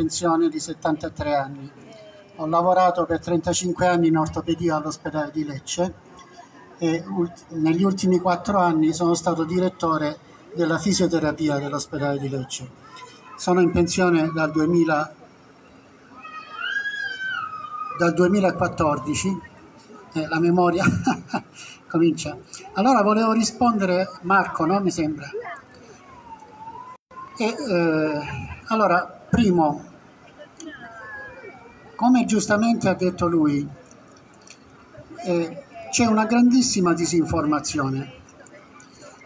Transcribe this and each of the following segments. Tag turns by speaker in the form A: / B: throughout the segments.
A: pensione di 73 anni. Ho lavorato per 35 anni in ortopedia all'ospedale di Lecce e negli ultimi quattro anni sono stato direttore della fisioterapia dell'ospedale di Lecce. Sono in pensione dal, 2000, dal 2014 eh, la memoria comincia. Allora volevo rispondere Marco, no? Mi sembra. E, eh, allora, primo, come giustamente ha detto lui, eh, c'è una grandissima disinformazione.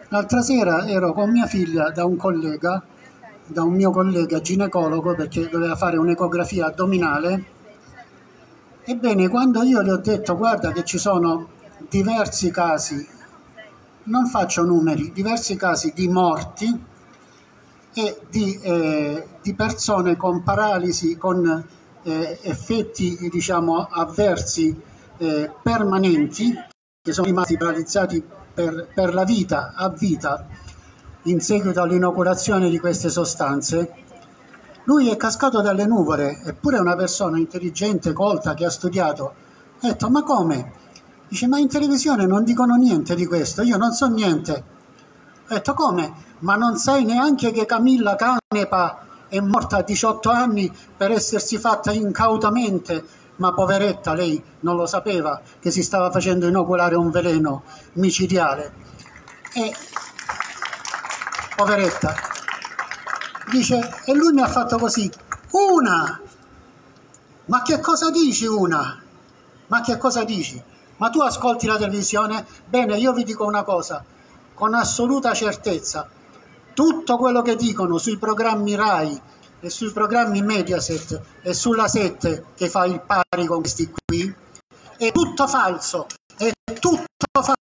A: L'altra sera ero con mia figlia da un collega, da un mio collega ginecologo perché doveva fare un'ecografia addominale. Ebbene, quando io le ho detto guarda che ci sono diversi casi, non faccio numeri, diversi casi di morti e di, eh, di persone con paralisi, con eh, effetti diciamo, avversi eh, permanenti, che sono rimasti paralizzati per, per la vita, a vita, in seguito all'inoculazione di queste sostanze, lui è cascato dalle nuvole, eppure è una persona intelligente, colta, che ha studiato. Ha detto, ma come? Dice, ma in televisione non dicono niente di questo, io non so niente. Ho detto, come? Ma non sai neanche che Camilla Canepa è morta a 18 anni per essersi fatta incautamente, ma poveretta lei non lo sapeva che si stava facendo inoculare un veleno micidiale. E poveretta. Dice, e lui mi ha fatto così, una! Ma che cosa dici una? Ma che cosa dici? Ma tu ascolti la televisione? Bene, io vi dico una cosa, con assoluta certezza, tutto quello che dicono sui programmi RAI e sui programmi Mediaset e sulla 7 che fa il pari con questi qui, è tutto falso, è tutto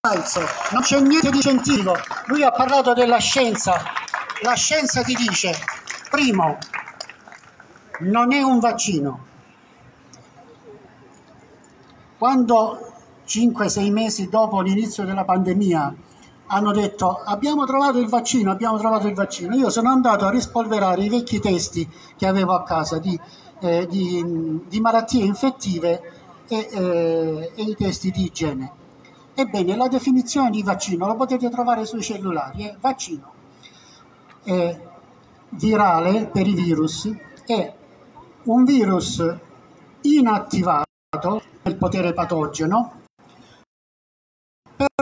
A: falso, non c'è niente di scientifico. Lui ha parlato della scienza, la scienza ti dice, primo, non è un vaccino. Quando 5-6 mesi dopo l'inizio della pandemia hanno detto abbiamo trovato il vaccino, abbiamo trovato il vaccino. Io sono andato a rispolverare i vecchi testi che avevo a casa di, eh, di, di malattie infettive e, eh, e, i testi di igiene. Ebbene, la definizione di vaccino lo potete trovare sui cellulari, è vaccino. È virale per i virus, è un virus inattivato nel potere patogeno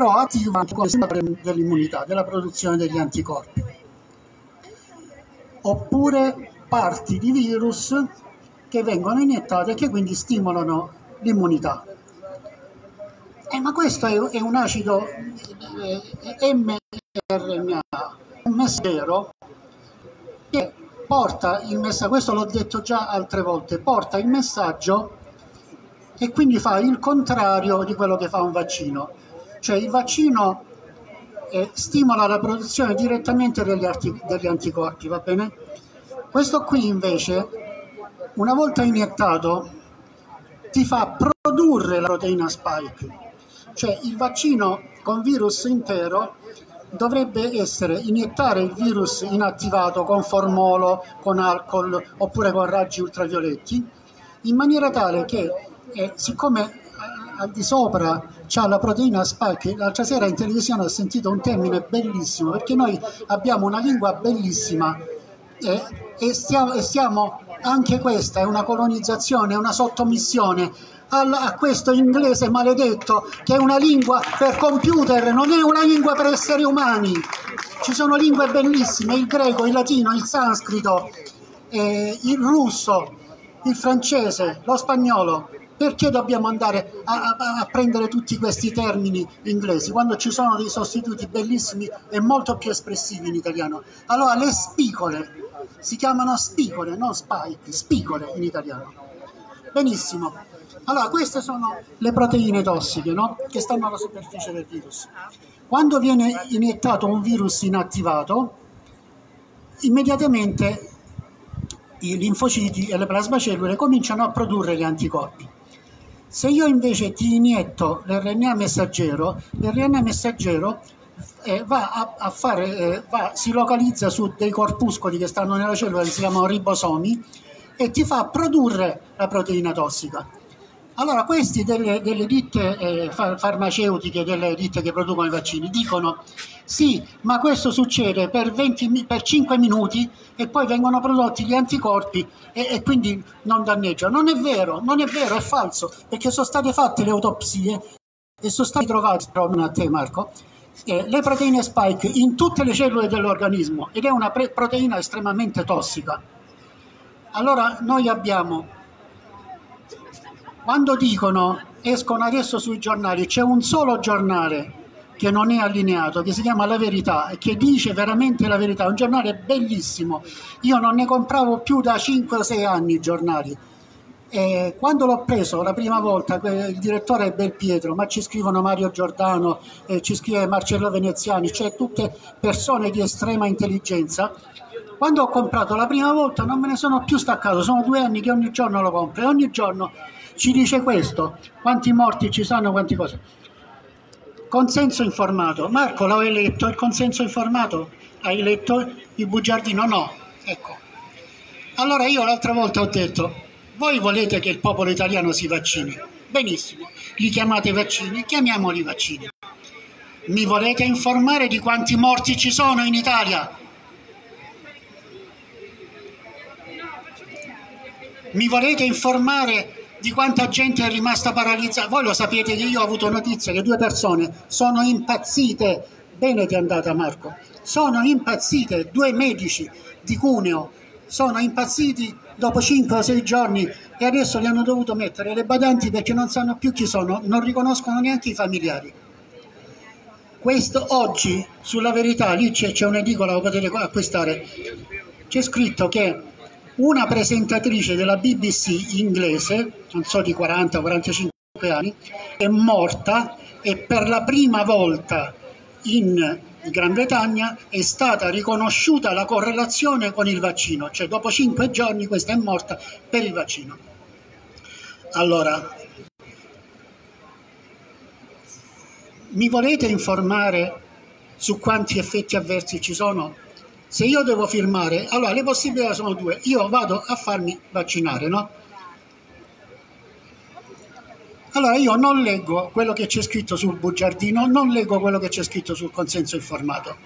A: però attiva anche il dell'immunità, della produzione degli anticorpi. Oppure parti di virus che vengono iniettate e che quindi stimolano l'immunità. Eh, ma questo è, è un acido eh, mRNA, un messaggero che porta il messaggio, questo l'ho detto già altre volte, porta il messaggio e quindi fa il contrario di quello che fa un vaccino cioè il vaccino eh, stimola la produzione direttamente degli, arti- degli anticorpi, va bene? Questo qui invece, una volta iniettato, ti fa produrre la proteina spike, cioè il vaccino con virus intero dovrebbe essere iniettare il virus inattivato con formolo, con alcol oppure con raggi ultravioletti, in maniera tale che, eh, siccome al di sopra c'ha la proteina spike. L'altra sera in televisione ho sentito un termine bellissimo perché noi abbiamo una lingua bellissima eh, e, stiamo, e stiamo, anche questa è una colonizzazione, è una sottomissione al, a questo inglese maledetto che è una lingua per computer, non è una lingua per esseri umani. Ci sono lingue bellissime, il greco, il latino, il sanscrito, eh, il russo, il francese, lo spagnolo perché dobbiamo andare a, a, a, prendere tutti questi termini inglesi quando ci sono dei sostituti bellissimi e molto più espressivi in italiano? Allora le spicole si chiamano spicole, non spike, spicole in italiano. Benissimo. Allora queste sono le proteine tossiche no? che stanno alla superficie del virus. Quando viene iniettato un virus inattivato, immediatamente i linfociti e le plasmacellule cominciano a produrre gli anticorpi. Se io invece ti inietto l'RNA messaggero, l'RNA messaggero eh, va a, a fare, eh, va, si localizza su dei corpuscoli che stanno nella cellula che si chiamano ribosomi e ti fa produrre la proteina tossica. Allora questi delle, delle ditte eh, farmaceutiche, delle ditte che producono i vaccini, dicono sì, ma questo succede per, 20, per 5 minuti e poi vengono prodotti gli anticorpi e, e, quindi non danneggiano. Non è vero, non è vero, è falso, perché sono state fatte le autopsie e sono stati trovati, proprio a te Marco, eh, le proteine spike in tutte le cellule dell'organismo ed è una pre- proteina estremamente tossica. Allora noi abbiamo quando dicono escono adesso sui giornali, c'è un solo giornale che non è allineato, che si chiama La Verità e che dice veramente la verità, un giornale bellissimo. Io non ne compravo più da 5 o 6 anni i giornali. E quando l'ho preso la prima volta, il direttore è Belpietro, ma ci scrivono Mario Giordano, eh, ci scrive Marcello Veneziani, cioè tutte persone di estrema intelligenza. Quando ho comprato la prima volta non me ne sono più staccato, sono due anni che ogni giorno lo compro e ogni giorno ci dice questo, quanti morti ci sono, quanti cose. Consenso informato. Marco, l'hai letto il consenso informato? Hai letto il bugiardino? No. Ecco. Allora io l'altra volta ho detto, voi volete che il popolo italiano si vaccini? Benissimo, li chiamate vaccini, chiamiamoli vaccini. Mi volete informare di quanti morti ci sono in Italia? Mi volete informare di quanta gente è rimasta paralizzata. Voi lo sapete che io ho avuto notizia che due persone sono impazzite. Bene ti è andata Marco. Sono impazzite, due medici di Cuneo sono impazziti dopo 5 o 6 giorni e adesso li hanno dovuto mettere le badanti perché non sanno più chi sono, non riconoscono neanche i familiari. Questo oggi sulla verità, lì c'è, c'è un'edicola, lo potete acquistare, c'è scritto che una presentatrice della BBC inglese, non so di 40-45 anni, è morta e per la prima volta in Gran Bretagna è stata riconosciuta la correlazione con il vaccino, cioè dopo 5 giorni questa è morta per il vaccino. Allora, mi volete informare su quanti effetti avversi ci sono se io devo firmare, allora le possibilità sono due, io vado a farmi vaccinare, no? Allora io non leggo quello che c'è scritto sul bugiardino, non leggo quello che c'è scritto sul consenso informato.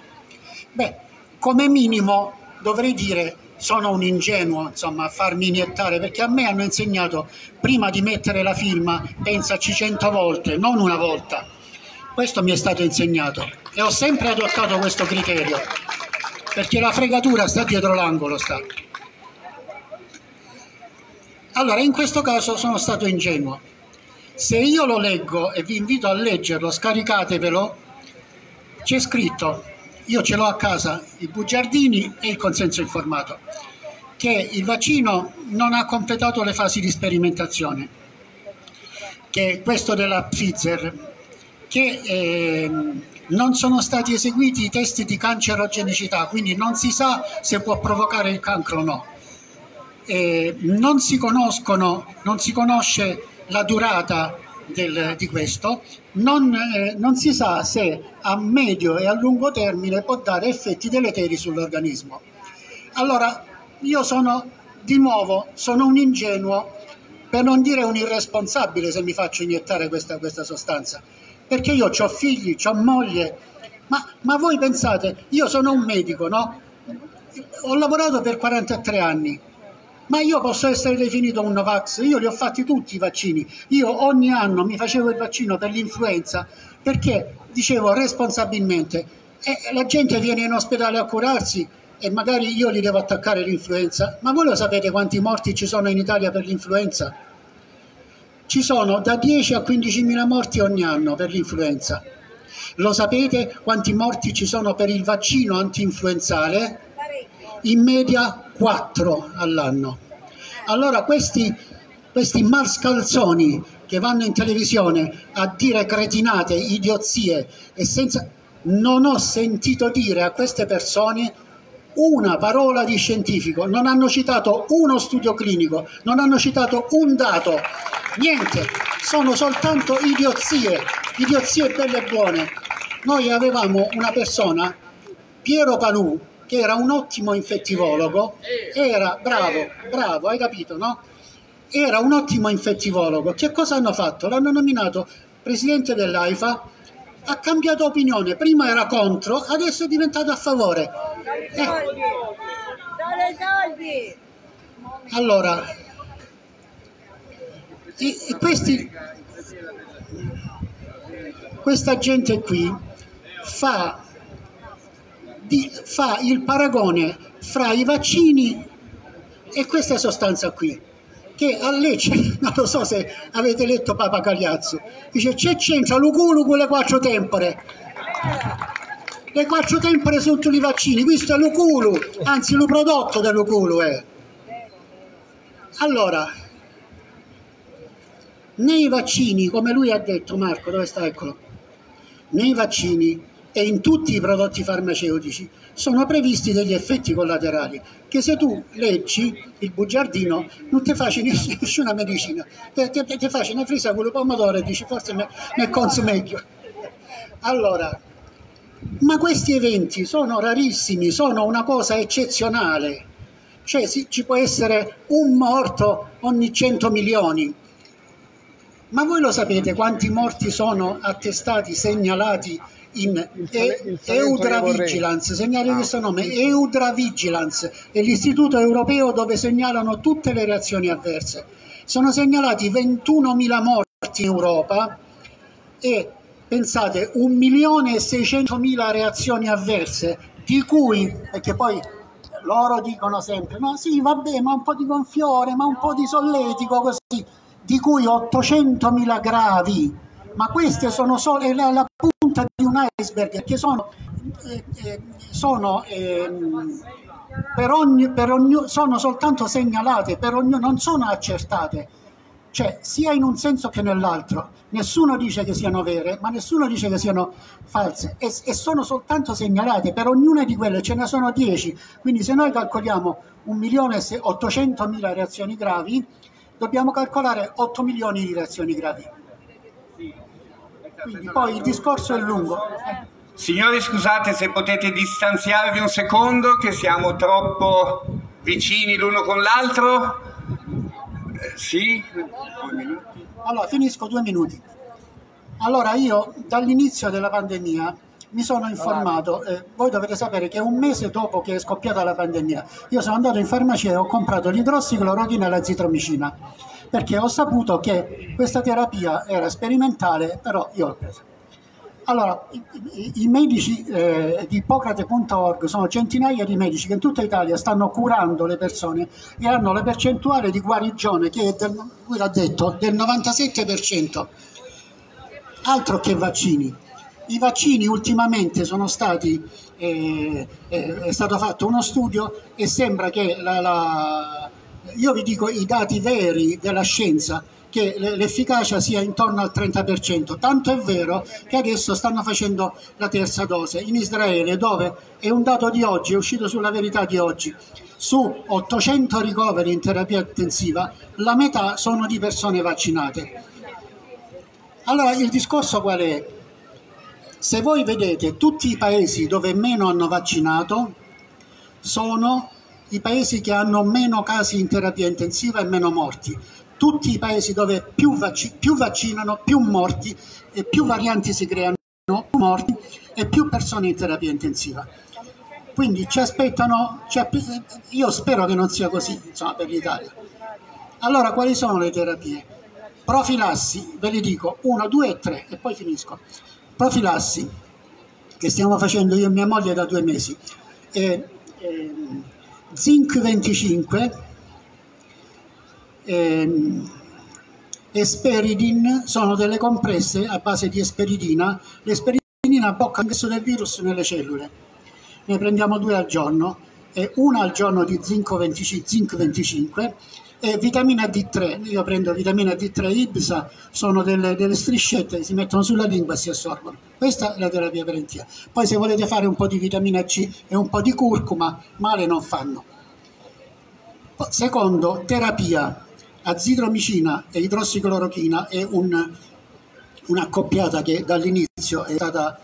A: Beh, come minimo dovrei dire sono un ingenuo insomma, a farmi iniettare perché a me hanno insegnato prima di mettere la firma pensaci cento volte, non una volta. Questo mi è stato insegnato e ho sempre adottato questo criterio perché la fregatura sta dietro l'angolo. Sta. Allora, in questo caso sono stato ingenuo. Se io lo leggo e vi invito a leggerlo, scaricatevelo, c'è scritto, io ce l'ho a casa, i bugiardini e il consenso informato, che il vaccino non ha completato le fasi di sperimentazione, che questo della Pfizer, che eh, non sono stati eseguiti i test di cancerogenicità, quindi non si sa se può provocare il cancro o no. Eh, non, si non si conosce la durata del, di questo, non, eh, non, si sa se a medio e a lungo termine può dare effetti deleteri sull'organismo. Allora, io sono di nuovo sono un ingenuo, per non dire un irresponsabile se mi faccio iniettare questa, questa sostanza perché io ho figli, ho moglie, ma, ma, voi pensate, io sono un medico, no? Ho lavorato per 43 anni, ma io posso essere definito un Novax, io li ho fatti tutti i vaccini, io ogni anno mi facevo il vaccino per l'influenza perché dicevo responsabilmente, eh, la gente viene in ospedale a curarsi e magari io gli devo attaccare l'influenza, ma voi lo sapete quanti morti ci sono in Italia per l'influenza? Ci sono da 10 a 15 mila morti ogni anno per l'influenza. Lo sapete quanti morti ci sono per il vaccino anti-influenzale? In media 4 all'anno. Allora questi, questi mascalzoni che vanno in televisione a dire cretinate, idiozie e senza... Non ho sentito dire a queste persone una parola di scientifico, non hanno citato uno studio clinico, non hanno citato un dato, niente, sono soltanto idiozie, idiozie belle e buone. Noi avevamo una persona, Piero Palù, che era un ottimo infettivologo, era bravo, bravo, hai capito, no? Era un ottimo infettivologo. Che cosa hanno fatto? L'hanno nominato presidente dell'AIFA, ha cambiato opinione, prima era contro, adesso è diventato a favore. Eh. Allora, e, e questi, questa gente qui fa, di, fa il paragone fra i vaccini e questa sostanza qui che a Lecce, non lo so se avete letto Papa Cagliazzo, dice c'è c'entra l'uculu con le quattro tempore. Le quattro tempore tutti i vaccini, questo è l'uculu, anzi lo prodotto dell'uculu è. Allora, nei vaccini, come lui ha detto, Marco, dove sta? Eccolo, nei vaccini e in tutti i prodotti farmaceutici sono previsti degli effetti collaterali che se tu leggi il bugiardino non ti faccio nessuna medicina, ti faccio una frisa con il pomodoro e dici forse ne, ne consumo meglio. Allora, ma questi eventi sono rarissimi, sono una cosa eccezionale, cioè ci può essere un morto ogni 100 milioni, ma voi lo sapete quanti morti sono attestati, segnalati in e, Eudra Vigilance, segnali ah, questo nome, Eudra Vigilance, è l'istituto europeo dove segnalano tutte le reazioni avverse. Sono segnalati 21.000 morti in Europa e pensate 1.600.000 reazioni avverse, di cui, perché poi loro dicono sempre, ma sì, vabbè, ma un po' di gonfiore, ma un po' di solletico, così, di cui 800.000 gravi. Ma queste sono solo la, la punta di un iceberg che sono, eh, eh, sono, eh, per ogni, per ogni, sono soltanto segnalate, ogni, non sono accertate, cioè sia in un senso che nell'altro. Nessuno dice che siano vere, ma nessuno dice che siano false e, e sono soltanto segnalate, per ognuna di quelle ce ne sono 10, quindi se noi calcoliamo 1.800.000 reazioni gravi, dobbiamo calcolare 8 milioni di reazioni gravi. Quindi poi il discorso è lungo.
B: Signori, scusate se potete distanziarvi un secondo, che siamo troppo vicini l'uno con l'altro. Eh, sì?
A: Allora, finisco due minuti. Allora, io dall'inizio della pandemia mi sono informato, eh, voi dovete sapere che un mese dopo che è scoppiata la pandemia, io sono andato in farmacia e ho comprato l'idrossiclorochina e la zitromicina perché ho saputo che questa terapia era sperimentale, però io l'ho presa. Allora, i, i, medici eh, di Ippocrate.org sono centinaia di medici che in tutta Italia stanno curando le persone e hanno la percentuale di guarigione che è del, lui l'ha detto, del 97%. Altro che vaccini. I vaccini ultimamente sono stati, eh, eh, è stato fatto uno studio e sembra che la, la io vi dico i dati veri della scienza che l'efficacia sia intorno al 30%, tanto è vero che adesso stanno facendo la terza dose in Israele dove è un dato di oggi, è uscito sulla verità di oggi, su 800 ricoveri in terapia intensiva la metà sono di persone vaccinate. Allora il discorso qual è? Se voi vedete tutti i paesi dove meno hanno vaccinato sono i paesi che hanno meno casi in terapia intensiva e meno morti. Tutti i paesi dove più, vac- più vaccinano, più morti e più varianti si creano, più morti e più persone in terapia intensiva. Quindi ci aspettano, cioè, io spero che non sia così insomma, per l'Italia. Allora, quali sono le terapie? Profilassi, ve le dico, 1, 2 e 3 e poi finisco. Profilassi, che stiamo facendo io e mia moglie da due mesi. E, e, zinc 25, ehm, Esperidin sono delle compresse a base di esperidina. L'esperidina blocca l'ingresso del virus nelle cellule. Ne prendiamo due al giorno, e una al giorno di zinc 25, zinc 25 e vitamina D3. Io prendo vitamina D3 Ibsa, sono delle, delle striscette che si mettono sulla lingua e si assorbono. Questa è la terapia preventiva. Poi se volete fare un po' di vitamina C e un po' di curcuma, male non fanno. Secondo, terapia. Azitromicina e idrossiclorochina è un, un'accoppiata che dall'inizio è stata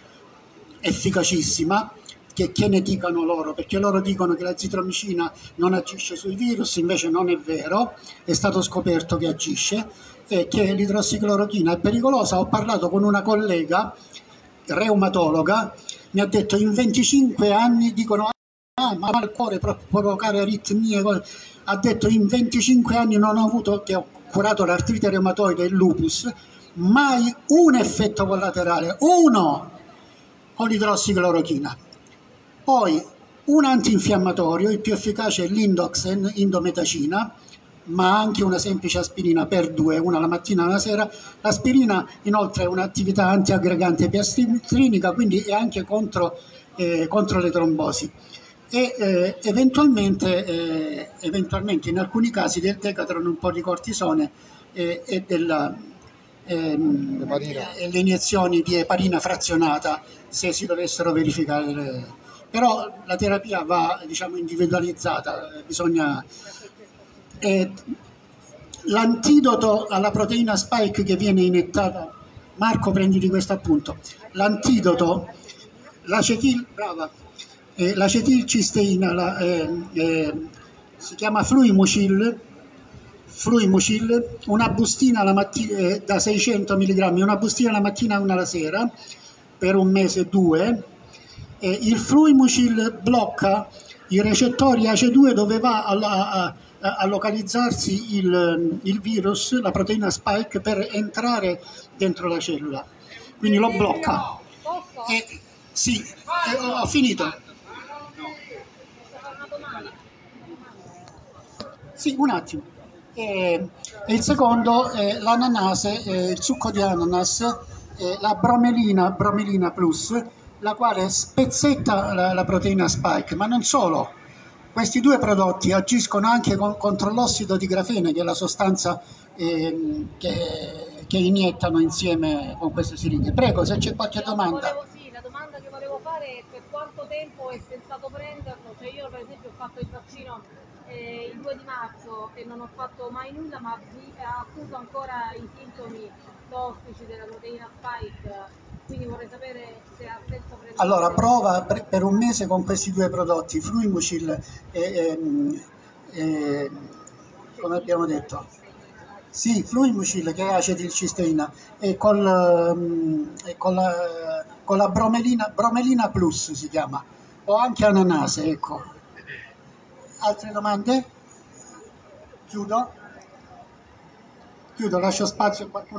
A: efficacissima che, che, ne dicano loro, perché loro dicono che la zitromicina non agisce sui virus, invece non è vero, è stato scoperto che agisce e che l'idrossiclorochina è pericolosa. Ho parlato con una collega reumatologa, mi ha detto in 25 anni dicono ah, ma il cuore può provocare aritmie, ha detto in 25 anni non ho avuto, che ho curato l'artrite reumatoide e il lupus, mai un effetto collaterale, uno con l'idrossiclorochina. Poi un antinfiammatorio, il più efficace è l'indoxen, indometacina, ma anche una semplice aspirina per due, una la mattina e una sera. L'aspirina inoltre è un'attività antiaggregante piastrinica, quindi è anche contro, eh, contro le trombosi. E eh, eventualmente, eh, eventualmente, in alcuni casi del decatron un po' di cortisone eh, e della, ehm, le iniezioni di eparina frazionata se si dovessero verificare. Però la terapia va diciamo, individualizzata, bisogna eh, l'antidoto alla proteina spike che viene iniettata, Marco prenditi questo appunto, l'antidoto, l'acetil, brava, eh, l'acetilcisteina, la, eh, eh, si chiama fluimucil, fluimucil, una bustina mattina, eh, da 600 mg, una bustina la mattina e una la sera, per un mese o due, il fluimucil blocca i recettori ACE2 dove va alla, a, a localizzarsi il, il, virus, la proteina spike, per entrare dentro la cellula. Quindi lo blocca. E, sì, e, ho finito. Sì, un attimo. E, e il secondo è l'ananase, eh, il succo di ananas, eh, la bromelina, bromelina plus, la quale spezzetta la, la proteina spike, ma non solo questi due prodotti agiscono anche con, contro l'ossido di grafene, che è la sostanza eh, che, che, iniettano insieme con queste siringhe. Prego, se c'è qualche domanda.
C: Volevo, sì, la domanda che volevo fare è per quanto tempo è sensato prenderlo? Cioè io per esempio ho fatto il vaccino eh, il 2 di marzo e non ho fatto mai nulla, ma ha accuso ancora i sintomi tossici della proteina spike quindi vorrei sapere se ha senso prendere...
A: Allora, prova per un mese con questi due prodotti, Fluimucil e, e, e come abbiamo detto, sì, Fluimucil che è acetilcisteina e col, e con, la, con la bromelina, bromelina plus si chiama, o anche ananase, ecco. Altre domande? Chiudo? Chiudo, lascio spazio a qualcuno.